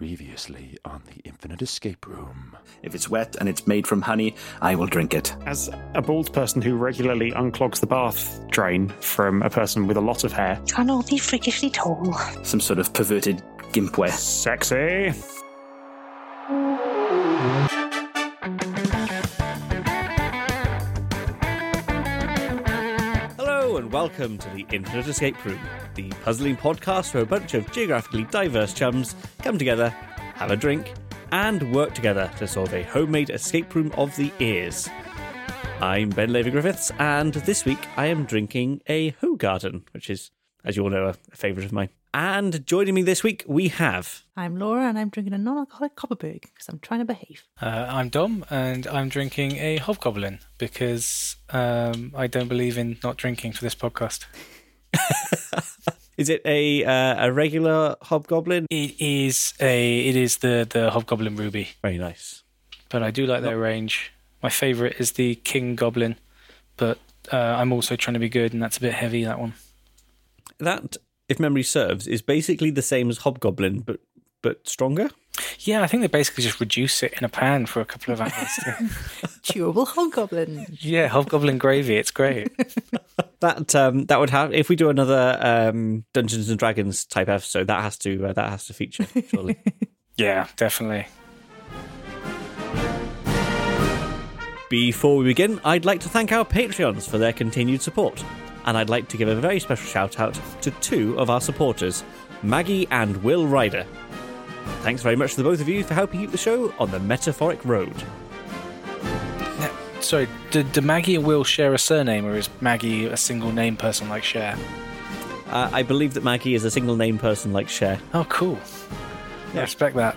Previously on the Infinite Escape Room. If it's wet and it's made from honey, I will drink it. As a bald person who regularly unclogs the bath drain from a person with a lot of hair, Can all be freakishly tall. Some sort of perverted gimpware. sexy. Welcome to the Infinite Escape Room, the puzzling podcast where a bunch of geographically diverse chums come together, have a drink, and work together to solve a homemade escape room of the ears. I'm Ben Levy Griffiths, and this week I am drinking a Hoegaarden, which is, as you all know, a favourite of mine. And joining me this week, we have I'm Laura and I'm drinking a non alcoholic Kopparberg because I'm trying to behave. Uh, I'm Dom, and I'm drinking a Hobgoblin because um, I don't believe in not drinking for this podcast. is it a uh, a regular hobgoblin? It is a it is the the Hobgoblin Ruby, Very nice. but I do like their range. My favourite is the King Goblin, but uh, I'm also trying to be good, and that's a bit heavy. That one. That, if memory serves, is basically the same as hobgoblin, but but stronger. Yeah, I think they basically just reduce it in a pan for a couple of hours. Chewable Hobgoblin. yeah, Hobgoblin gravy. It's great. That um, that would have if we do another um, Dungeons and Dragons type episode. That has to uh, that has to feature surely. Yeah, definitely. Before we begin, I'd like to thank our Patreons for their continued support, and I'd like to give a very special shout out to two of our supporters, Maggie and Will Ryder. Thanks very much to the both of you for helping keep the show on the metaphoric road. Now, sorry, did, do Maggie and Will share a surname, or is Maggie a single name person like Cher? Uh, I believe that Maggie is a single name person like Cher. Oh, cool. I respect that.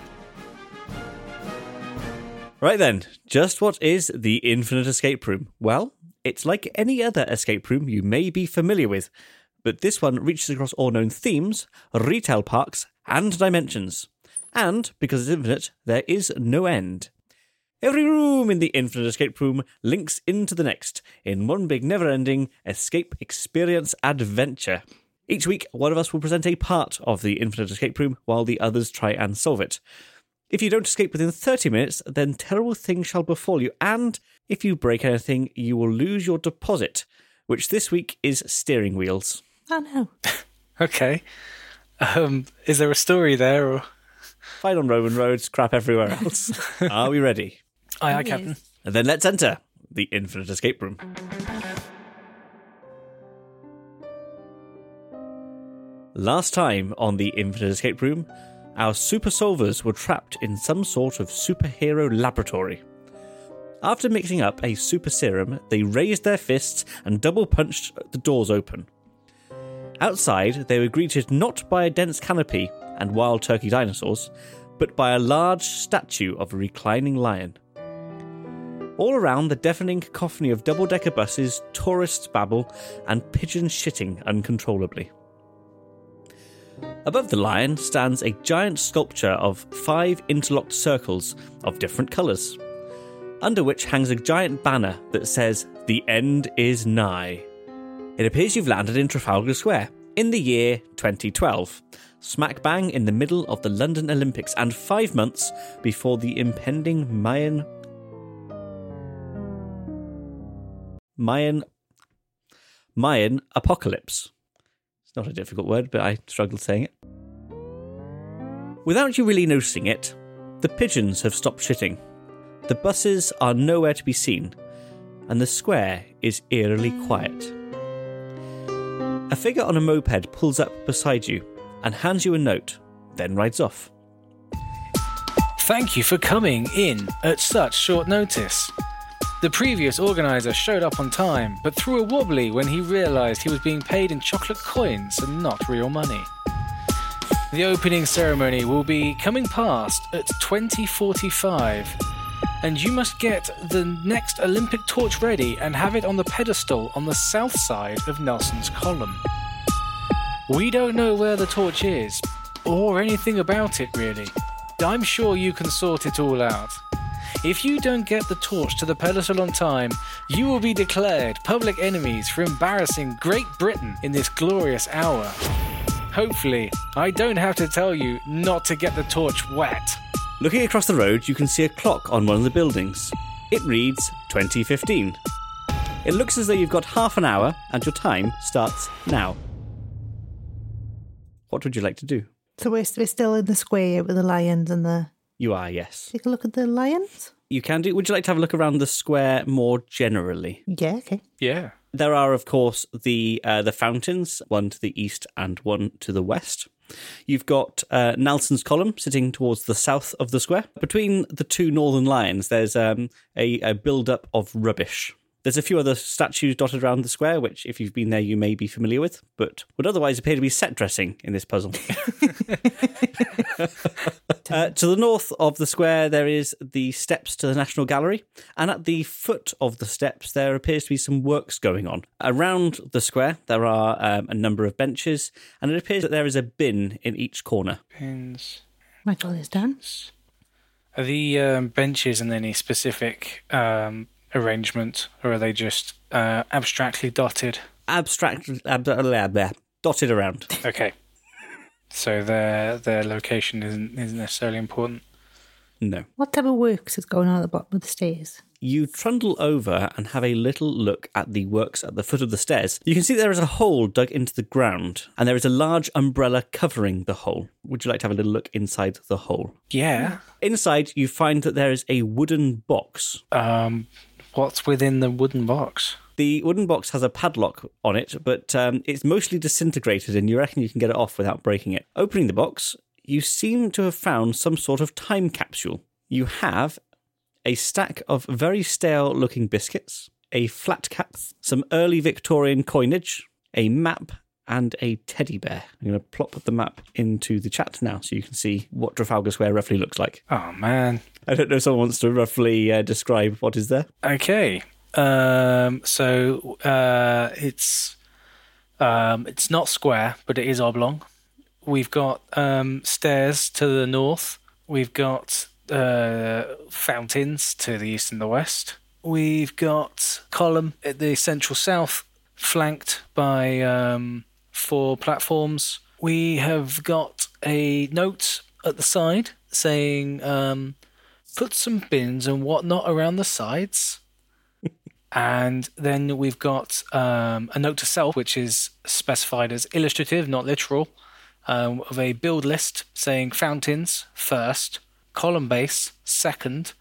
Right then, just what is the Infinite Escape Room? Well, it's like any other escape room you may be familiar with, but this one reaches across all known themes, retail parks, and dimensions. And because it's infinite, there is no end. Every room in the Infinite Escape Room links into the next in one big never ending escape experience adventure. Each week, one of us will present a part of the Infinite Escape Room while the others try and solve it. If you don't escape within 30 minutes, then terrible things shall befall you, and if you break anything, you will lose your deposit, which this week is steering wheels. Oh no. Okay. Um, is there a story there? Or... Fine on Roman roads, crap everywhere else. Are we ready? Aye, aye, Captain. And then let's enter the Infinite Escape Room. Last time on the Infinite Escape Room, our super solvers were trapped in some sort of superhero laboratory. After mixing up a super serum, they raised their fists and double punched the doors open. Outside, they were greeted not by a dense canopy and wild turkey dinosaurs, but by a large statue of a reclining lion. All around, the deafening cacophony of double decker buses, tourists babble, and pigeons shitting uncontrollably. Above the lion stands a giant sculpture of five interlocked circles of different colours, under which hangs a giant banner that says, The end is nigh. It appears you've landed in Trafalgar Square in the year 2012, smack bang in the middle of the London Olympics and five months before the impending Mayan. Mayan. Mayan apocalypse. It's not a difficult word, but I struggled saying it. Without you really noticing it, the pigeons have stopped shitting. The buses are nowhere to be seen, and the square is eerily quiet. A figure on a moped pulls up beside you and hands you a note, then rides off. Thank you for coming in at such short notice. The previous organizer showed up on time, but threw a wobbly when he realized he was being paid in chocolate coins and not real money. The opening ceremony will be coming past at 2045, and you must get the next Olympic torch ready and have it on the pedestal on the south side of Nelson's column. We don't know where the torch is, or anything about it really. I'm sure you can sort it all out. If you don't get the torch to the pedestal on time, you will be declared public enemies for embarrassing Great Britain in this glorious hour. Hopefully, I don't have to tell you not to get the torch wet. Looking across the road, you can see a clock on one of the buildings. It reads 2015. It looks as though you've got half an hour and your time starts now. What would you like to do? So we're, we're still in the square with the lions and the. You are, yes. Take a look at the lions. You can do. Would you like to have a look around the square more generally? Yeah, okay. Yeah. There are, of course, the uh, the fountains, one to the east and one to the west. You've got uh, Nelson's column sitting towards the south of the square. Between the two northern lines, there's um, a, a build-up of rubbish. There's a few other statues dotted around the square, which, if you've been there, you may be familiar with, but would otherwise appear to be set dressing in this puzzle. Uh, to the north of the square, there is the steps to the National Gallery, and at the foot of the steps, there appears to be some works going on. Around the square, there are um, a number of benches, and it appears that there is a bin in each corner. Pins. Might got this down. Are the um, benches in any specific um, arrangement, or are they just uh, abstractly dotted? Abstract, ab- blah, blah, dotted around. Okay. So their their location isn't isn't necessarily important. No. What type of works is going on at the bottom of the stairs? You trundle over and have a little look at the works at the foot of the stairs. You can see there is a hole dug into the ground, and there is a large umbrella covering the hole. Would you like to have a little look inside the hole? Yeah. Inside, you find that there is a wooden box. Um, what's within the wooden box? The wooden box has a padlock on it, but um, it's mostly disintegrated, and you reckon you can get it off without breaking it. Opening the box, you seem to have found some sort of time capsule. You have a stack of very stale looking biscuits, a flat cap, some early Victorian coinage, a map, and a teddy bear. I'm going to plop the map into the chat now so you can see what Trafalgar Square roughly looks like. Oh man. I don't know if someone wants to roughly uh, describe what is there. Okay. Um, so uh, it's um, it's not square, but it is oblong. We've got um, stairs to the north. We've got uh, fountains to the east and the west. We've got column at the central south, flanked by um, four platforms. We have got a note at the side saying, um, "Put some bins and whatnot around the sides." And then we've got um, a note to self, which is specified as illustrative, not literal, um, of a build list saying fountains first, column base second,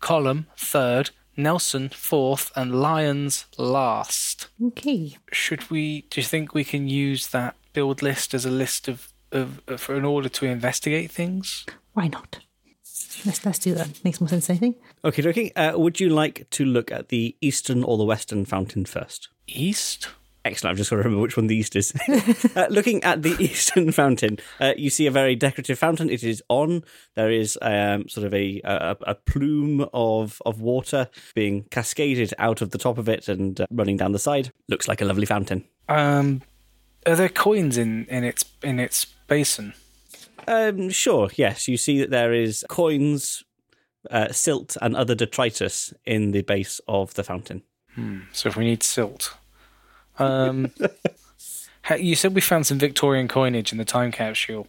column third, Nelson fourth, and Lions last. Okay. Should we? Do you think we can use that build list as a list of, of, of for in order to investigate things? Why not? Let's, let's do that. Makes more sense, I think. Okay, dokie. Uh, would you like to look at the eastern or the western fountain first? East. Excellent. I've just got to remember which one the east is. uh, looking at the eastern fountain, uh, you see a very decorative fountain. It is on. There is um, sort of a, a a plume of of water being cascaded out of the top of it and uh, running down the side. Looks like a lovely fountain. Um, are there coins in in its in its basin? Um, sure. Yes, you see that there is coins, uh, silt, and other detritus in the base of the fountain. So if we need silt, um, you said we found some Victorian coinage in the time capsule.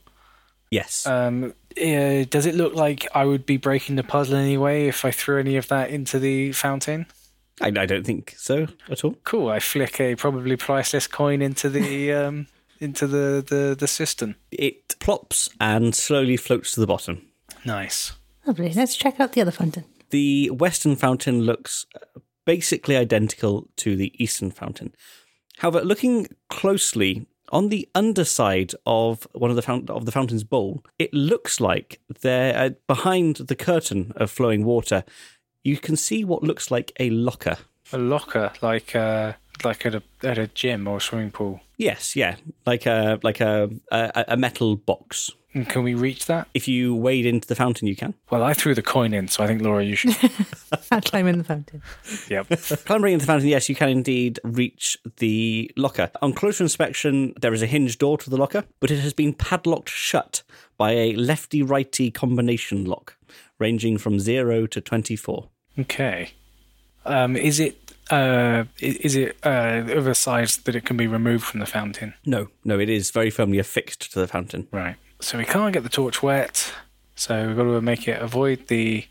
Yes. Um, uh, does it look like I would be breaking the puzzle anyway if I threw any of that into the fountain? I, I don't think so at all. Cool. I flick a probably priceless coin into the um, into the, the the cistern. It plops and slowly floats to the bottom. Nice. Lovely. Let's check out the other fountain. The western fountain looks uh, basically identical to the eastern fountain. However, looking closely on the underside of one of the fount- of the fountain's bowl, it looks like there uh, behind the curtain of flowing water, you can see what looks like a locker. A locker, like uh, like at a at a gym or a swimming pool. Yes, yeah, like a like a a, a metal box. And can we reach that? If you wade into the fountain, you can. Well, I threw the coin in, so I think Laura, you should. I'll climb in the fountain. yep. Clambering into the fountain, yes, you can indeed reach the locker. On closer inspection, there is a hinge door to the locker, but it has been padlocked shut by a lefty righty combination lock, ranging from 0 to 24. Okay. Um, is it Uh, is it uh, of a size that it can be removed from the fountain? No, no, it is very firmly affixed to the fountain. Right. So we can't get the torch wet. So we've got to make it avoid the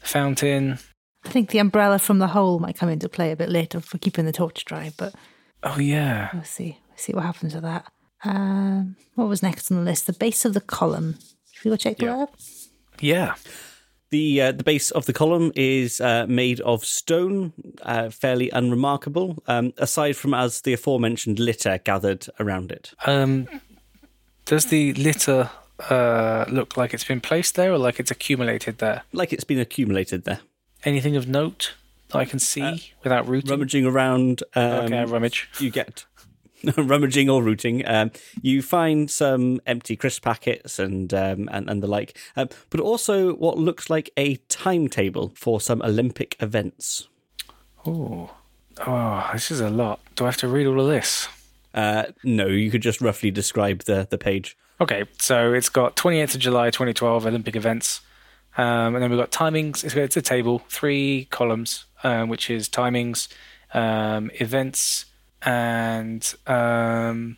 fountain. I think the umbrella from the hole might come into play a bit later for keeping the torch dry, but Oh yeah. we'll see. We'll see what happens with that. Um, what was next on the list? The base of the column. Should we go check that Yeah. out? Yeah. The uh, the base of the column is uh, made of stone, uh, fairly unremarkable, um, aside from as the aforementioned litter gathered around it. Um, does the litter uh, look like it's been placed there or like it's accumulated there? Like it's been accumulated there. Anything of note that I can see without rooting? Rummaging around, um, okay, rummage. you get rummaging or rooting. Um, you find some empty crisp packets and um, and, and the like, um, but also what looks like a timetable for some Olympic events. Oh, oh, this is a lot. Do I have to read all of this? Uh, no, you could just roughly describe the the page. Okay, so it's got 28th of July 2012 Olympic events. Um, and then we've got timings. It's, it's a table, three columns, um, which is timings, um, events, and um,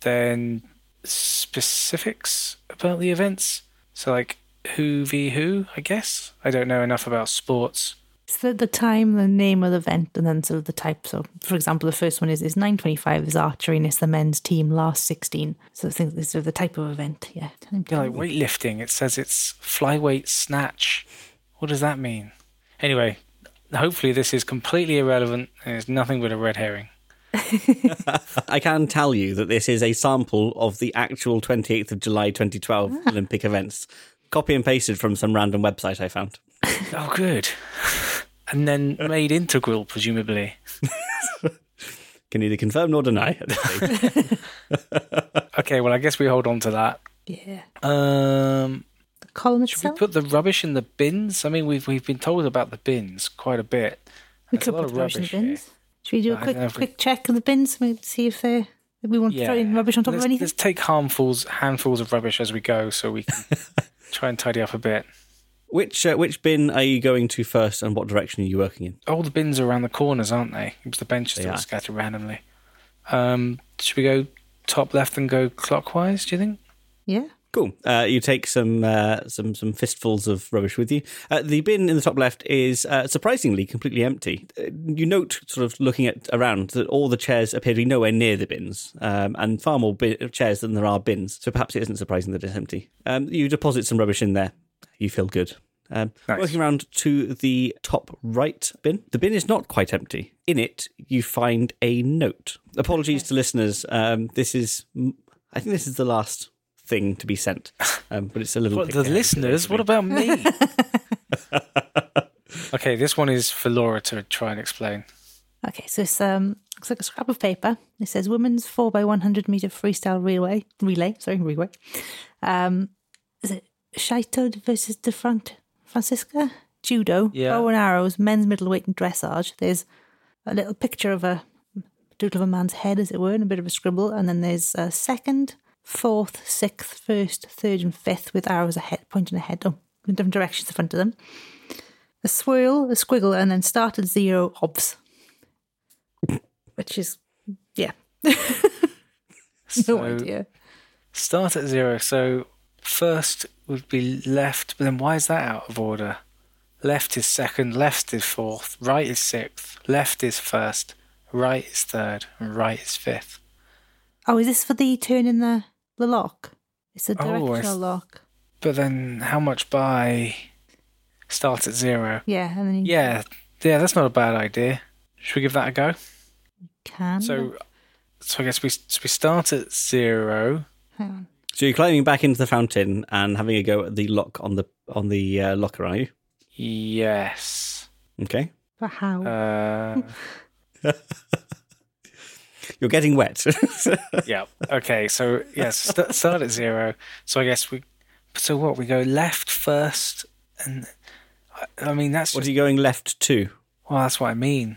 then specifics about the events. So, like, who v who, I guess. I don't know enough about sports. It's the, the time, the name of the event, and then sort of the type. So, for example, the first one is, is 925 is archery and it's the men's team last 16. So, I think this is the type of event. Yeah. Yeah, like weightlifting. It says it's flyweight snatch. What does that mean? Anyway, hopefully this is completely irrelevant and it's nothing but a red herring. I can tell you that this is a sample of the actual 28th of July 2012 Olympic events, copy and pasted from some random website I found. Oh, good. And then made integral, presumably. Can neither confirm nor deny at this. Okay, well, I guess we hold on to that. Yeah. Um, The column should we put the rubbish in the bins? I mean, we've we've been told about the bins quite a bit. we There's could a lot put of the rubbish in the rubbish here. Bins. Should we do a quick don't know if we- quick check of the bins? Maybe see if they if we want to throw in rubbish on top let's, of anything. Let's take harmfuls, handfuls of rubbish as we go, so we can try and tidy up a bit. which uh, which bin are you going to first, and what direction are you working in? All the bins are around the corners, aren't they? It was the benches They that are. were scattered randomly. Um, should we go top left and go clockwise? Do you think? Yeah. Cool. Uh, you take some uh, some some fistfuls of rubbish with you. Uh, the bin in the top left is uh, surprisingly completely empty. Uh, you note, sort of looking at around, that all the chairs appear to be nowhere near the bins, um, and far more bi- chairs than there are bins. So perhaps it isn't surprising that it's empty. Um, you deposit some rubbish in there. You feel good. Um, Nice. Working around to the top right bin, the bin is not quite empty. In it, you find a note. Apologies to listeners. Um, this is, I think, this is the last thing to be sent, um, but it's a little. What, bit the listeners? What about me? okay, this one is for Laura to try and explain. Okay, so it's um looks like a scrap of paper. It says women's four by one hundred meter freestyle relay relay. Sorry, relay. Um, is it Shaito versus De Front Francisca judo Yeah. bow and arrows men's middleweight and dressage. There's a little picture of a doodle of a man's head, as it were, and a bit of a scribble, and then there's a second, fourth, sixth, first, third, and fifth with arrows ahead pointing ahead, oh, in different directions in front of them. A swirl, a squiggle, and then start at zero obs which is yeah, no So idea. start at zero. So first would be left, but then why is that out of order? Left is second, left is fourth, right is sixth, left is first, right is third, and right is fifth. Oh, is this for the turn in the the lock? It's a Oh, I directional s- lock. But then how much by start at zero? Yeah, and then you Yeah, yeah, that's not a bad idea. Should we give that a go? You can. So, so I guess we so we start at zero. hang on. So you're climbing back into the fountain and having a go at the lock on the on the uh, locker, are you? Yes. Okay. But how? Uh, You're getting wet. yeah. Okay. So yes, st- start at zero. So I guess we. So what? We go left first, and I, I mean that's what are you going left to? well, that's what I mean.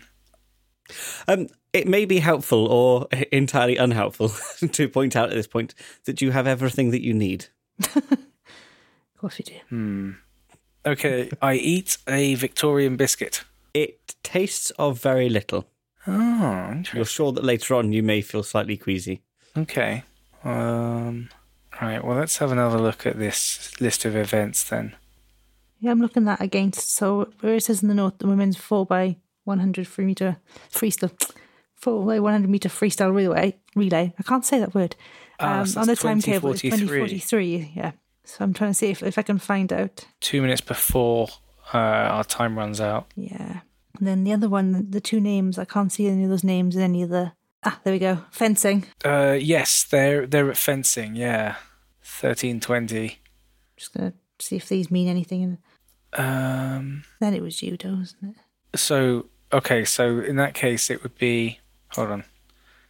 Um, it may be helpful or entirely unhelpful to point out at this point that you have everything that you need. of course we do. Hmm. Okay. I eat a Victorian biscuit. It tastes of very little. Oh, interesting. You're sure that later on you may feel slightly queasy. Okay. Um. Right. Well, let's have another look at this list of events then. Yeah, I'm looking at against. So where it says in the note, the women's four by 100 free meter freestyle, four by 100 meter freestyle relay. Relay. I can't say that word. Ah, Um, so on the that's timetable, it's 2043. 2043. Yeah. So I'm trying to see if, if I can find out. Two minutes before uh, our time runs out. Yeah. And then the other one, the two names, I can't see any of those names in any of the. Ah, there we go. Fencing. Uh, yes, they're they're at fencing. Yeah, thirteen twenty. Just gonna see if these mean anything. Um. Then it was judo, wasn't it? So okay, so in that case, it would be. Hold on.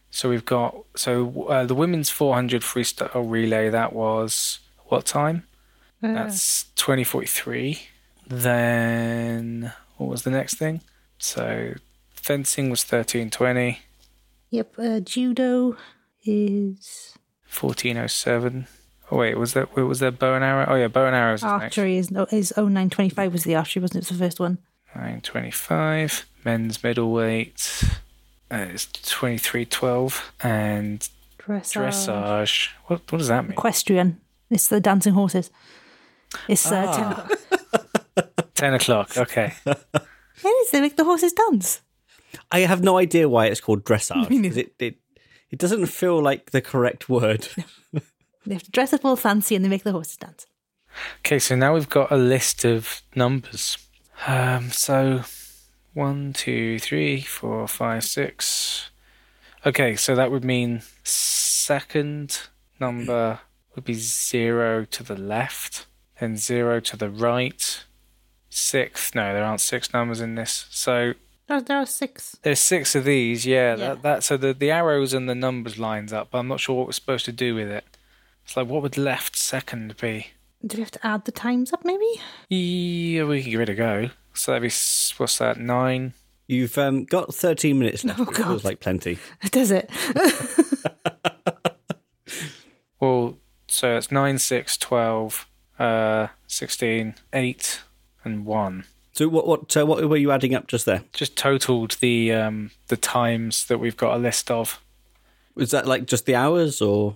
So we've got so uh, the women's 400 freestyle relay. That was what time? Uh, That's 2043. Then what was the next thing? So fencing was 1320, Yep. Uh, judo is 1407. Oh wait, was that was there bow and arrow? Oh yeah, bow and arrows is next. archery is no is 0925 was the archery, wasn't it? It was the first one. 925. Men's middleweight uh, is 2312 and Dressage. dressage. What what does that mean? Equestrian. It's the dancing horses. It's uh, Ah. 10 o'clock. 10 o'clock. Okay. It is. They make the horses dance. I have no idea why it's called dressage. Me It, it, it doesn't feel like the correct word. They have to dress up all fancy and they make the horses dance. Okay, so now we've got a list of numbers. Um, so one, two, three, four, five, six. Okay, so that would mean second number would be zero to the left, then zero to the right. Sixth, no, there aren't six numbers in this. So There, there are six. there's six of these, yeah. Yeah. That, that so the the arrows and the numbers lines up, but I'm not sure what we're supposed to do with it. It's like what would left second be? Do we have to add the times up, maybe? Yeah, we can give it a go. So that'd be what's that? Nine. You've um, got 13 minutes left. Oh, which feels like plenty. Does it? Well, so it's nine, six, twelve, uh, sixteen, eight, and one. So what what uh, what were you adding up just there? Just totaled the um the times that we've got a list of. Was that like just the hours or?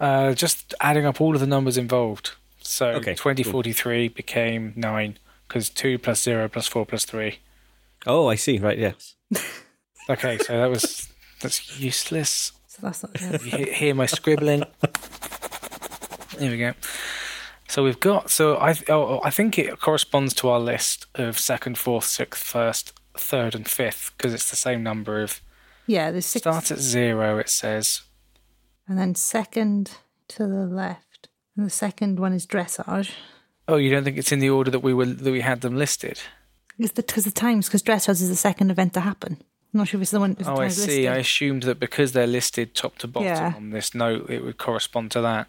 Uh, just adding up all of the numbers involved. So Okay, twenty cool. became nine because two plus zero plus four plus three. Oh, I see. Right, yes. Okay, so that was that's useless. so that's not. Yeah. You hear, hear my scribbling. Here we go. So we've got. So I oh, oh, I think it corresponds to our list of second, fourth, sixth, first, third, and fifth because it's the same number of. yeah, there's six. Start at zero. It says. And then second to the left. And the second one is dressage. Oh, you don't think it's in the order that we were that we had them listed? Because the, the times, because dressage is the second event to happen. I'm not sure if it's the one. It's the Oh, I times see. I assumed that because they're listed top to bottom Yeah. on this note, it would correspond to that.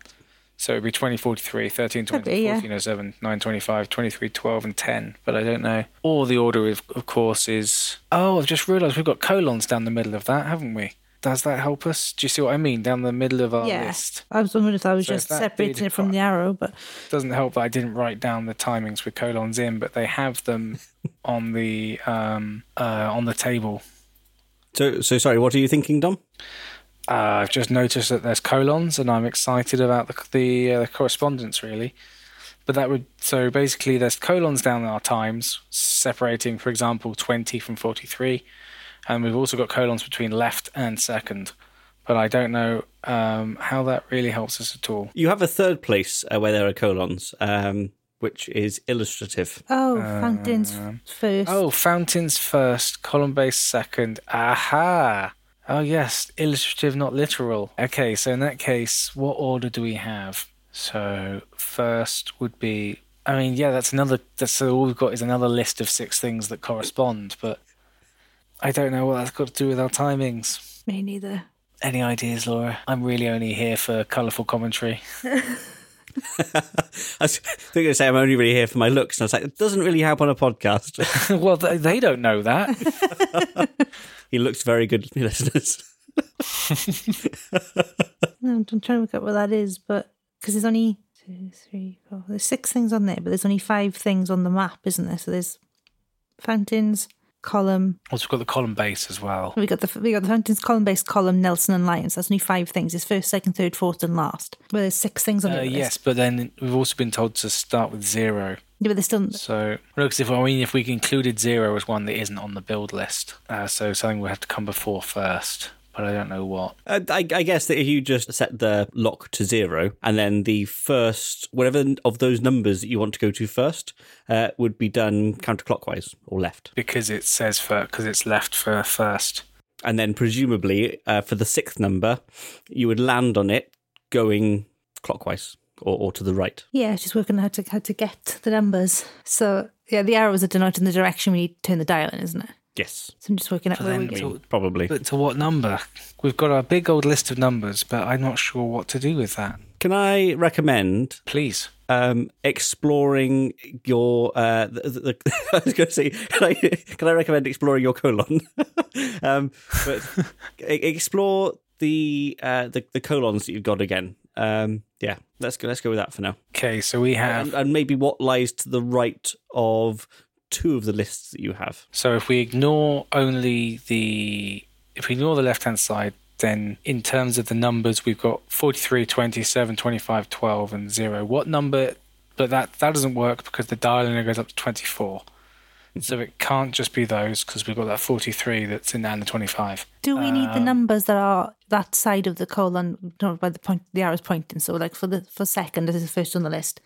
So it'd be 2043, 1320, Could be, yeah. 1407, 925, 2312, and 10. But I don't know. Or the order, of, of course, is. Oh, I've just realised we've got colons down the middle of that, haven't we? Does that help us? Do you see what I mean? Down the middle of our Yeah. list. I was wondering if I was So just separating it from the arrow, but it Doesn't help that I didn't write down the timings with colons in, but they have them on the um, uh, on the table. So so sorry. What are you thinking, Dom? Uh, I've just noticed that there's colons, and I'm excited about the the, uh, correspondence really. But that would so basically there's colons down our times, separating, for example, 20 from 43, and we've also got colons between left and second. But I don't know um, how that really helps us at all. You have a third place uh, where there are colons, um, which is illustrative. oh, fountains first. Oh, fountains first, column base second. Aha! Oh yes, illustrative, not literal. Okay, so in that case, what order do we have? So first would be. I mean, yeah, that's another. That's so all we've got is another list of six things that correspond, but I don't know what that's got to do with our timings. Me neither. Any ideas, Laura? I'm really only here for colourful commentary. I was going to say I'm only really here for my looks, and I was like, it doesn't really help on a podcast. well, they, they don't know that. he looks very good, listeners. No, I'm trying to work out what that is, but because there's only two, three, four. There's six things on there, but there's only five things on the map, isn't there? So there's fountains, column. Also, we've got the column base as well. We got the we got the fountains, column base, column, Nelson, and Lions. That's only five things. It's first, second, third, fourth, and last. Well, there's six things on Uh, the list. yes, but then we've also been told to start with zero. Yeah, but there's still So, no, 'cause if I mean, if we included zero as one that isn't on the build list, uh, so something would have to come before first. But I don't know what. Uh, I, I guess that if you just set the lock to zero, and then the first, whatever of those numbers that you want to go to first, uh, would be done counterclockwise or left. Because it says for because it's left for first. And then presumably uh, for the sixth number, you would land on it going clockwise or, or to the right. yeah, just working out how to how to get the numbers. So yeah, the arrows are denoting the direction we need to turn the dial in, isn't it? Yes, So I'm just working out But where we then go. to- probably. But to what number? We've got a big old list of numbers, but I'm not sure what to do with that. Can I recommend Please. um, exploring your. Uh, the, the, I was going to say, can I, can I recommend exploring your colon? um, but explore the, uh, the the colons that you've got again. Um, yeah, let's go. Let's go with that for now, Okay, so we have. and, and maybe what lies to the right of two of the lists that you have. So if we ignore only the if we ignore the left hand side, then in terms of the numbers we've got 43, 27, 25, 12 and 0. What number but that that doesn't work because the dial only goes up to 24. So it can't just be those because we've got that 43 that's in there and the 25. Do we need the Um, numbers that are that side of the colon, not by the point the arrow's pointing? So like for the for second, this is first on the list,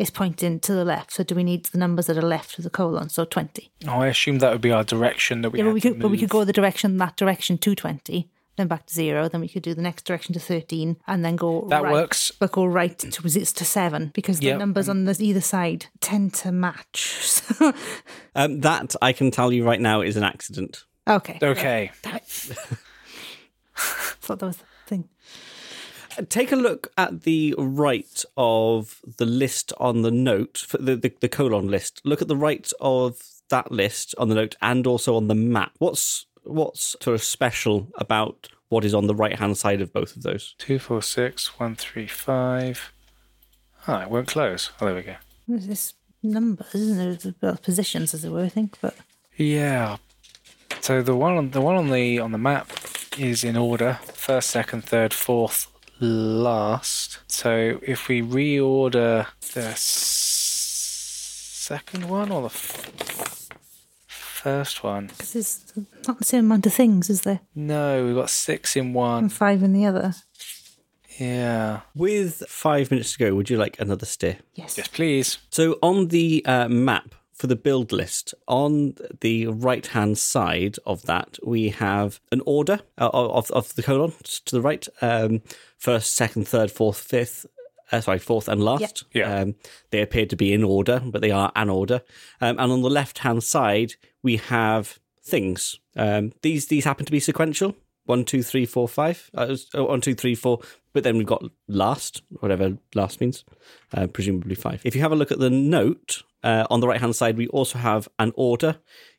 it's pointing to the left. So do we need the numbers that are left of the colon? So twenty. Oh, I assume that would be our direction that we yeah, but had we to could but we could go the direction that direction to twenty, then back to zero. Then we could do the next direction to thirteen, and then go That right, works. But go right to to seven because the Yep. numbers on the either side tend to match. Um, that I can tell you right now is an accident. okay. Okay. thought that was the thing. Take a look at the right of the list on the note, for the, the, the colon list. Look at the right of that list on the note and also on the map. What's what's sort of special about what is on the right hand side of both of those? Two, four, six, one, three, five. Oh, it won't close. Oh, there we go. There's this numbers, isn't there? Well, positions, as it were, I think. But Yeah. So the one on the one on the on the map is in order: first, second, third, fourth, last. So if we reorder the s- second one or the f- first one, because there's not the same amount of things, is there? no, we've got six in one. And five in the other. Yeah. With five minutes to go, would you like another steer? Yes. Yes, please. So on the uh, map for the build list, on the right hand side of that, we have an order uh, of, of the colon to the right um, first, second, third, fourth, fifth. Uh, sorry, fourth and last. Yeah. Um, they appear to be in order, but they are an order. Um, and on the left hand side, we have things. Um, these these happen to be sequential. One, two, three, four, five. Uh, oh, one, two, three, four. But then we've got last, whatever last means, uh, presumably five. If you have a look at the note uh, on the right hand side, we also have an order.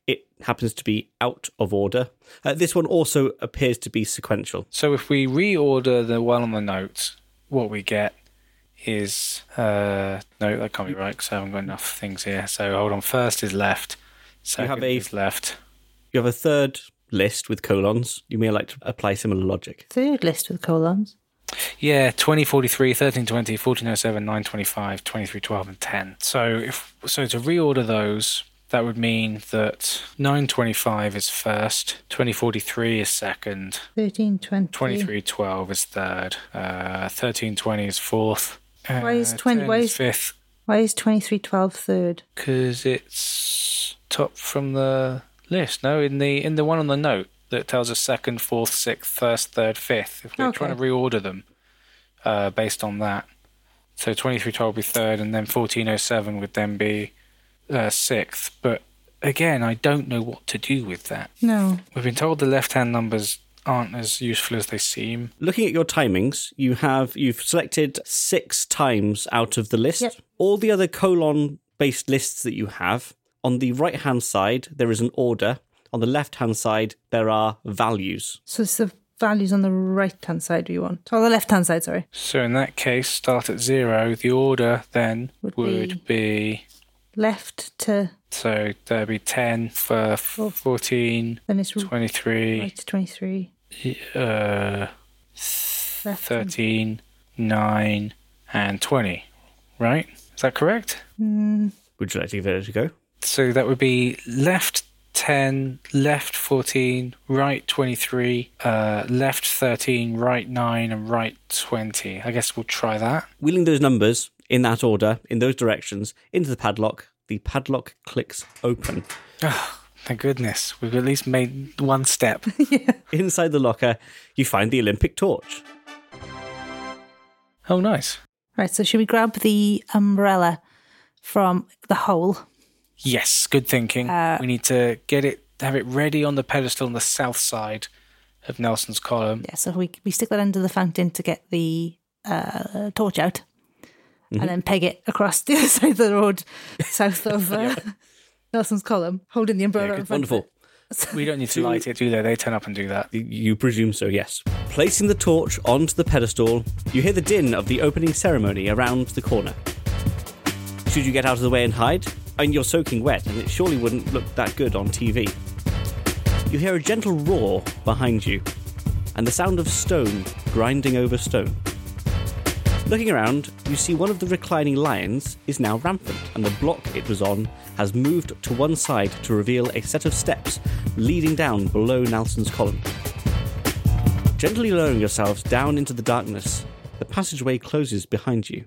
It happens to be out of order. Uh, this one also appears to be sequential. So if we reorder the one on the notes, what we get is uh no, that can't be right because I haven't got enough things here. So hold on. First is left. Second have a- is left. You have a third list with colons. You may like to apply similar logic. Third list with colons. Yeah, 2043, 1320, 1407, 925, 2312, and 10. So if so to reorder those, that would mean that 925 is first, 2043 is second, 13, 20. 2312 is third, uh, 1320 is fourth. Uh, Why is 20 10 why is is- fifth? Why is 2312 third? Because it's top from the list. No, in the in the one on the note that tells us second, fourth, sixth, first, third, fifth. If we're Okay. trying to reorder them uh, based on that, so twenty three twelve would be third, and then fourteen oh seven would then be uh, sixth. But again, I don't know what to do with that. No. We've been told the left hand numbers aren't as useful as they seem. Looking at your timings, you have you've selected six times out of the list. Yep. All the other colon based lists that you have, on the right hand side there is an order. On the left hand side there are values. So it's the values on the right hand side we want. Oh, the left hand side, sorry. So in that case, start at zero. The order then Would would, be left to So there'd be 10 for 14, then it's 23, right to 23. uh, Left 13, 9, and 20. Right? Is that correct? Mm, Would you like to give it a go? So that would be left 10, left 14, right 23, uh, left 13, right 9, and right 20. I guess we'll try that. Wheeling those numbers in that order, in those directions, into the padlock, the padlock clicks open. Oh, thank goodness. We've at least made one step. Inside the locker, you find the Olympic torch. oh, nice. Right, so should we grab the umbrella from the hole? Yes, good thinking. we need to get it, have it ready on the pedestal on the south side of Nelson's column. Yeah, so we we stick that under the fountain to get the uh, torch out, and then peg it across the other side of the road, south of uh, Nelson's column, holding the umbrella. in front of Wonderful. We don't need to light it, do they? They turn up and do that. You presume so, yes. Placing the torch onto the pedestal, you hear the din of the opening ceremony around the corner. Should you get out of the way and hide? Mean, you're soaking wet, and it surely wouldn't look that good on TV. You hear a gentle roar behind you, and the sound of stone grinding over stone. Looking around, you see one of the reclining lions is now rampant, and the block it was on has moved to one side to reveal a set of steps leading down below Nelson's column. Gently lowering yourselves down into the darkness, the passageway closes behind you.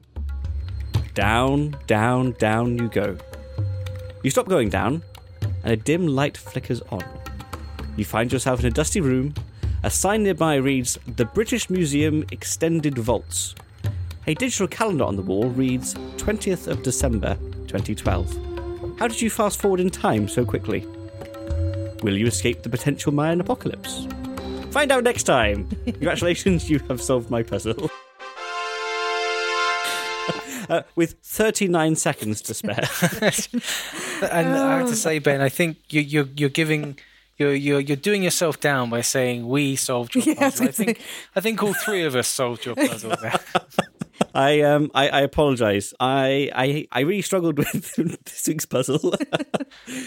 Down, down, down you go. You stop going down, and a dim light flickers on. You find yourself in a dusty room. A sign nearby reads The British Museum Extended Vaults. A digital calendar on the wall reads 20th of December 2012. How did you fast forward in time so quickly? Will you escape the potential Mayan apocalypse? Find out next time. Congratulations, you have solved my puzzle. Uh, with 39 seconds to spare. And I have to say, Ben, I think you, you're you're giving. You're, you're you're doing yourself down by saying we solved your Yeah, I puzzle. I think I think all three of us solved your puzzle. I um I, I apologize. I, I I really struggled with this week's puzzle.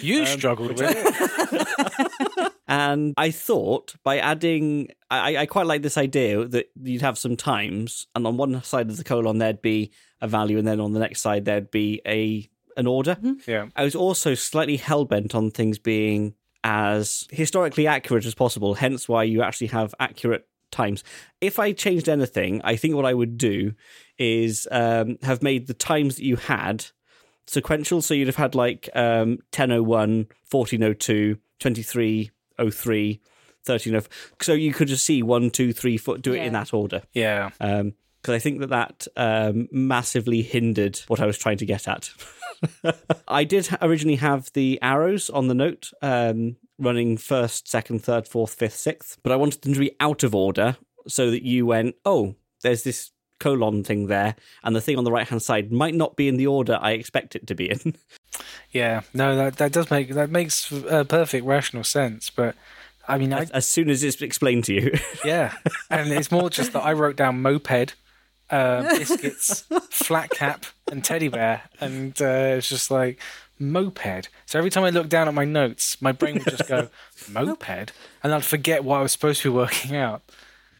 You struggled with it. And I thought by adding, I, I quite like this idea that you'd have some times, and on one side of the colon there'd be a value, and then on the next side there'd be a an order. Yeah. I was also slightly hell bent on things being as historically accurate as possible. Hence, why you actually have accurate times. If I changed anything, I think what I would do is um, have made the times that you had sequential. So you'd have had like um, 1001, 1402, 2303, 1304. So you could just see one, two, three, four, do it in that order. Yeah. Because I think that that um, massively hindered what I was trying to get at. I did originally have the arrows on the note um, running first, second, third, fourth, fifth, sixth, but I wanted them to be out of order so that you went, oh, there's this colon thing there, and the thing on the right hand side might not be in the order I expect it to be in. Yeah. No, that that does make that makes uh, perfect rational sense. But I mean, I, as, as soon as it's explained to you. yeah, and it's more just that I wrote down moped, uh, biscuits, flat cap, and teddy bear, and uh, it's just like moped. So every time I look down at my notes, my brain would just go moped, and I'd forget what I was supposed to be working out.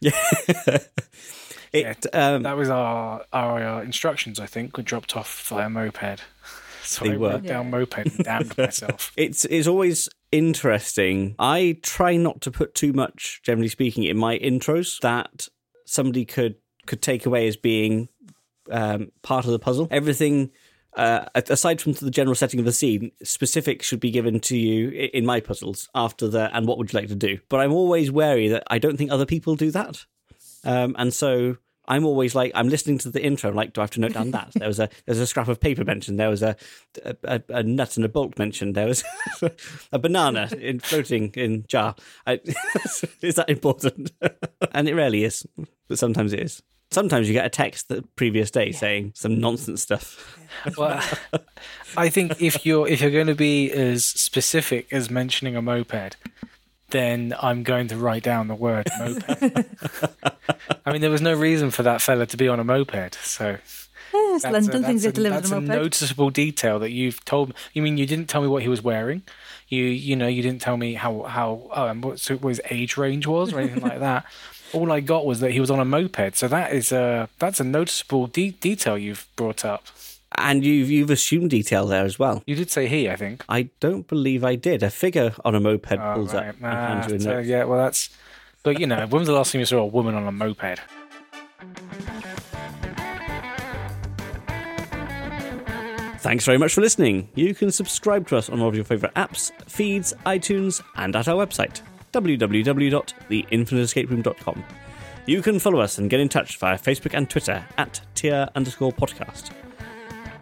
it, um, That was our our uh, instructions. I think were dropped off via moped. So They I were. down moped and damned myself. it's it's always interesting. I try not to put too much, generally speaking, in my intros that somebody could could take away as being um, part of the puzzle. Everything. Uh, aside from the general setting of the scene, specifics should be given to you in my puzzles after the and what would you like to do. But I'm always wary that I don't think other people do that, um, and so I'm always like I'm listening to the intro. I'm like, do I have to note down that there was a there's a scrap of paper mentioned. There was a a, a, nut and a bolt mentioned. There was a banana in floating in jar. I, is that important? and it rarely is, but sometimes it is. Sometimes you get a text the previous day saying some nonsense stuff. Well, I think if you're if you're going to be as specific as mentioning a moped, then I'm going to write down the word moped. I mean, there was no reason for that fella to be on a moped, so Yes, That's London a, things that's a, delivered that's on a a moped. noticeable detail that you've told me. You mean you didn't tell me what he was wearing? You you know you didn't tell me how how um, what, so what his age range was or anything like that. All I got was that he was on a moped. So that is a that's a noticeable de- detail you've brought up. And you've, you've assumed detail there as well. You did say he, I think. I don't believe I did. A figure on a moped Oh, pulls right. up and hands you a so, uh, note. yeah, well that's. But you know, when was the last time you saw a woman on a moped? Thanks very much for listening. You can subscribe to us on all of your favourite apps, feeds, iTunes, and at our website, www.theinfiniteescaperoom.com. You can follow us and get in touch via Facebook and Twitter at tier underscore podcast.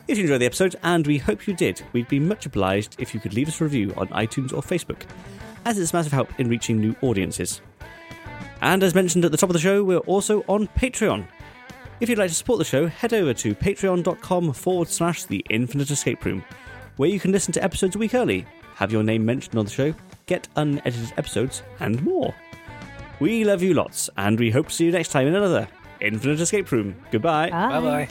If you enjoyed the episode, and we hope you did, we'd be much obliged if you could leave us a review on iTunes or Facebook, as it's a massive help in reaching new audiences. And as mentioned at the top of the show, we're also on Patreon. If you'd like to support the show, head over to patreon.com forward slash the infinite escape room, where you can listen to episodes a week early, have your name mentioned on the show, get unedited episodes, and more. We love you lots, and we hope to see you next time in another Infinite Escape Room. Goodbye. Bye bye.